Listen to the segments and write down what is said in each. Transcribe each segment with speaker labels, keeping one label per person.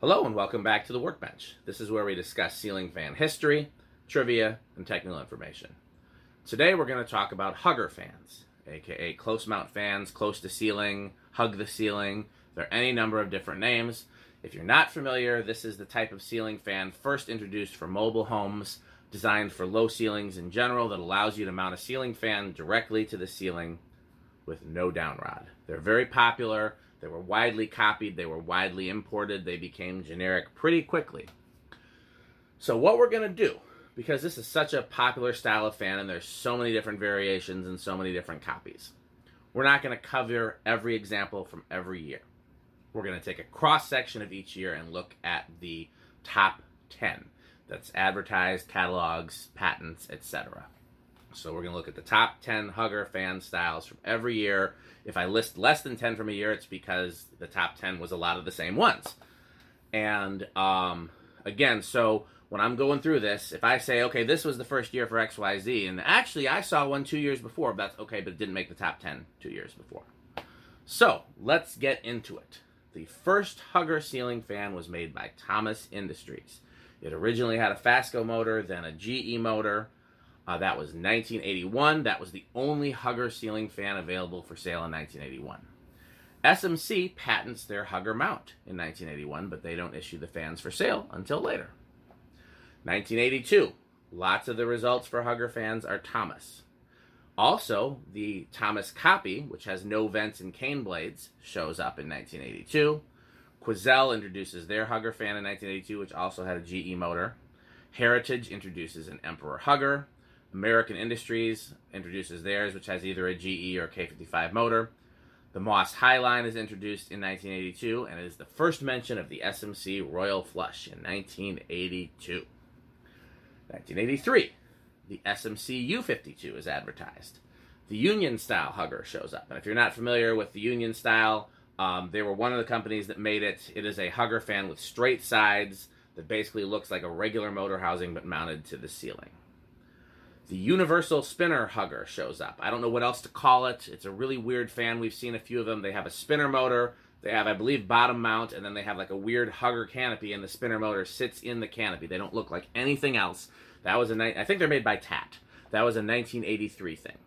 Speaker 1: Hello and welcome back to the Workbench. This is where we discuss ceiling fan history, trivia, and technical information. Today we're going to talk about hugger fans, aka close mount fans, close to ceiling, hug the ceiling. There are any number of different names. If you're not familiar, this is the type of ceiling fan first introduced for mobile homes, designed for low ceilings in general, that allows you to mount a ceiling fan directly to the ceiling with no downrod. They're very popular. They were widely copied. They were widely imported. They became generic pretty quickly. So, what we're going to do, because this is such a popular style of fan and there's so many different variations and so many different copies, we're not going to cover every example from every year. We're going to take a cross section of each year and look at the top 10 that's advertised, catalogs, patents, etc. So we're going to look at the top 10 hugger fan styles from every year. If I list less than 10 from a year, it's because the top 10 was a lot of the same ones. And um, again, so when I'm going through this, if I say, okay, this was the first year for XYZ, and actually I saw one two years before, that's okay, but it didn't make the top 10 two years before. So let's get into it. The first hugger ceiling fan was made by Thomas Industries. It originally had a Fasco motor, then a GE motor. Uh, that was 1981. That was the only hugger ceiling fan available for sale in 1981. SMC patents their hugger mount in 1981, but they don't issue the fans for sale until later. 1982. Lots of the results for hugger fans are Thomas. Also, the Thomas copy, which has no vents and cane blades, shows up in 1982. Quoizel introduces their hugger fan in 1982, which also had a GE motor. Heritage introduces an Emperor hugger. American Industries introduces theirs, which has either a GE or K55 motor. The Moss Highline is introduced in 1982 and is the first mention of the SMC Royal Flush in 1982. 1983, the SMC U52 is advertised. The Union style hugger shows up. And if you're not familiar with the Union style, um, they were one of the companies that made it. It is a hugger fan with straight sides that basically looks like a regular motor housing but mounted to the ceiling. The Universal Spinner Hugger shows up. I don't know what else to call it. It's a really weird fan. We've seen a few of them. They have a spinner motor. They have, I believe, bottom mount, and then they have like a weird hugger canopy, and the spinner motor sits in the canopy. They don't look like anything else. That was a ni- I think they're made by Tat. That was a 1983 thing.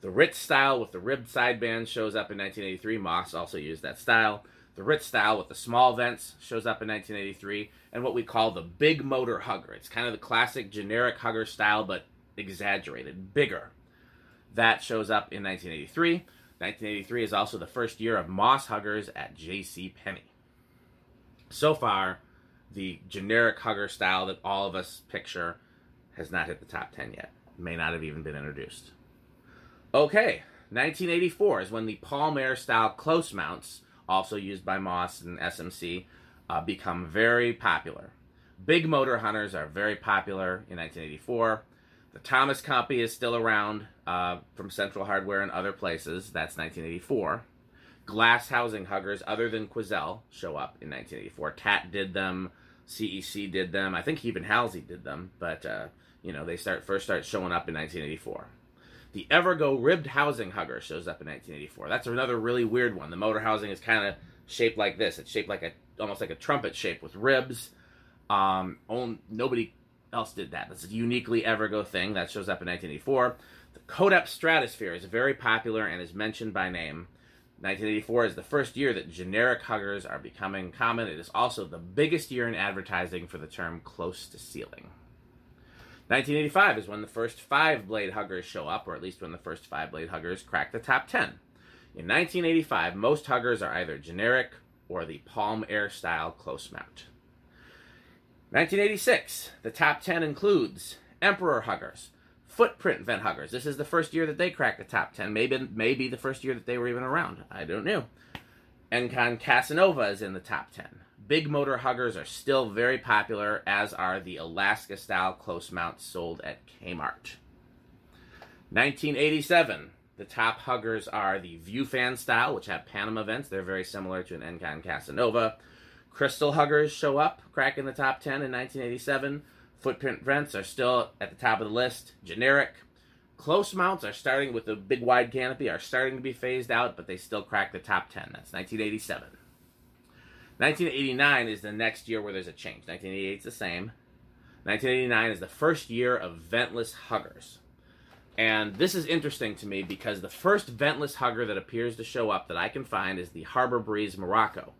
Speaker 1: The Ritz style with the ribbed sideband shows up in 1983. Moss also used that style. The Ritz style with the small vents shows up in 1983, and what we call the big motor hugger. It's kind of the classic generic hugger style, but exaggerated, bigger. That shows up in 1983. 1983 is also the first year of Moss huggers at J.C. Penney. So far, the generic hugger style that all of us picture has not hit the top 10 yet. May not have even been introduced. Okay, 1984 is when the Palm Aire style close mounts, also used by Moss and SMC, uh, become very popular. Big motor hunters are very popular in 1984. The Thomas copy is still around uh, from Central Hardware and other places. That's 1984. Glass housing huggers, other than Quoizel, show up in 1984. Tat did them. CEC did them. I think even Halsey did them, but uh, you know they start first start showing up in 1984. The Evergo ribbed housing hugger shows up in 1984. That's another really weird one. The motor housing is kind of shaped like this. It's shaped like a almost like a trumpet shape with ribs. Um, on, nobody else did that. That's a uniquely Evergo thing that shows up in 1984. The Codep Stratosphere is very popular and is mentioned by name. 1984 is the first year that generic huggers are becoming common. It is also the biggest year in advertising for the term close to ceiling. 1985 is when the first five blade huggers show up, or at least when the first five blade huggers crack the top 10. In 1985, most huggers are either generic or the Palm Aire style close mount. 1986, the top 10 includes Emperor Huggers, Footprint Vent Huggers. This is the first year that they cracked the top 10. Maybe maybe the first year that they were even around. I don't know. Encon Casanova is in the top 10. Big motor huggers are still very popular, as are the Alaska style close mounts sold at Kmart. 1987, the top huggers are the Viewfan style, which have Panama vents. They're very similar to an Encon Casanova. Crystal huggers show up, cracking the top 10 in 1987. Footprint vents are still at the top of the list. Generic. Close mounts are starting with the big wide canopy, are starting to be phased out, but they still crack the top 10. That's 1987. 1989 is the next year where there's a change. 1988 is the same. 1989 is the first year of ventless huggers. And this is interesting to me because the first ventless hugger that appears to show up that I can find is the Harbor Breeze Morocco.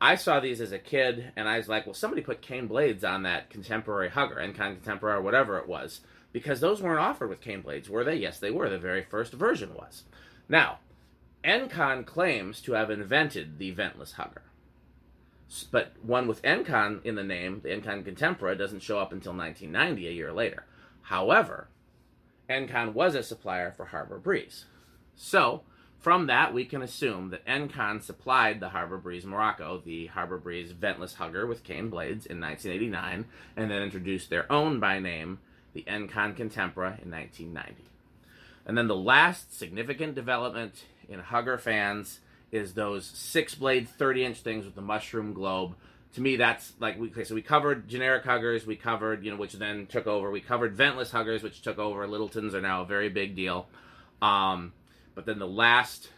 Speaker 1: I saw these as a kid and I was like, well, somebody put cane blades on that contemporary hugger, Encon Contemporary, or whatever it was, because those weren't offered with cane blades, were they? Yes, they were. The very first version was. Now, Encon claims to have invented the ventless hugger. But one with Encon in the name, the Encon Contempora, doesn't show up until 1990, a year later. However, Encon was a supplier for Harbor Breeze. So, from that, we can assume that Encon supplied the Harbor Breeze Morocco, the Harbor Breeze ventless hugger with cane blades, in 1989, and then introduced their own by name, the Encon Contempora, in 1990. And then the last significant development in hugger fans is those six blade 30 inch things with the mushroom globe. To me that's like we okay, so we covered generic huggers we covered you know which then took over we covered ventless huggers which took over. Littletons are now a very big deal. Um, but then the last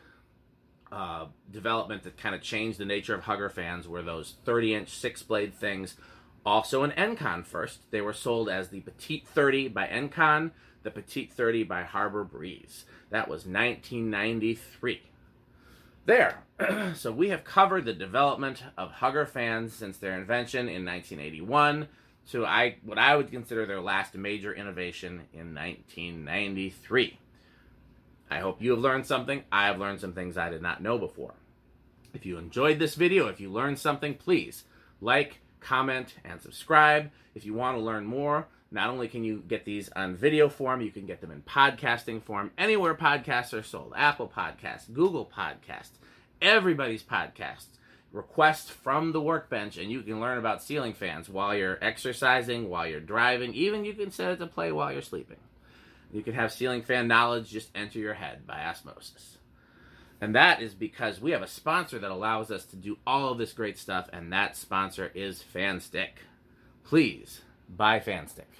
Speaker 1: uh, development that kind of changed the nature of hugger fans were those 30 inch six blade things also an Encon first they were sold as the petite 30 by Encon the petite 30 by harbor breeze that was 1993 there. so we have covered the development of hugger fans since their invention in 1981 to I what I would consider their last major innovation in 1993. I hope you have learned something. I have learned some things I did not know before. If you enjoyed this video, if you learned something, please like, comment, and subscribe. If you want to learn more, not only can you get these on video form, you can get them in podcasting form anywhere podcasts are sold Apple Podcasts, Google Podcasts, everybody's podcasts. Request from the workbench, and you can learn about ceiling fans while you're exercising, while you're driving. Even you can set it to play while you're sleeping. You can have ceiling fan knowledge just enter your head by osmosis. And that is because we have a sponsor that allows us to do all of this great stuff, and that sponsor is Fanstick. Please buy Fanstick.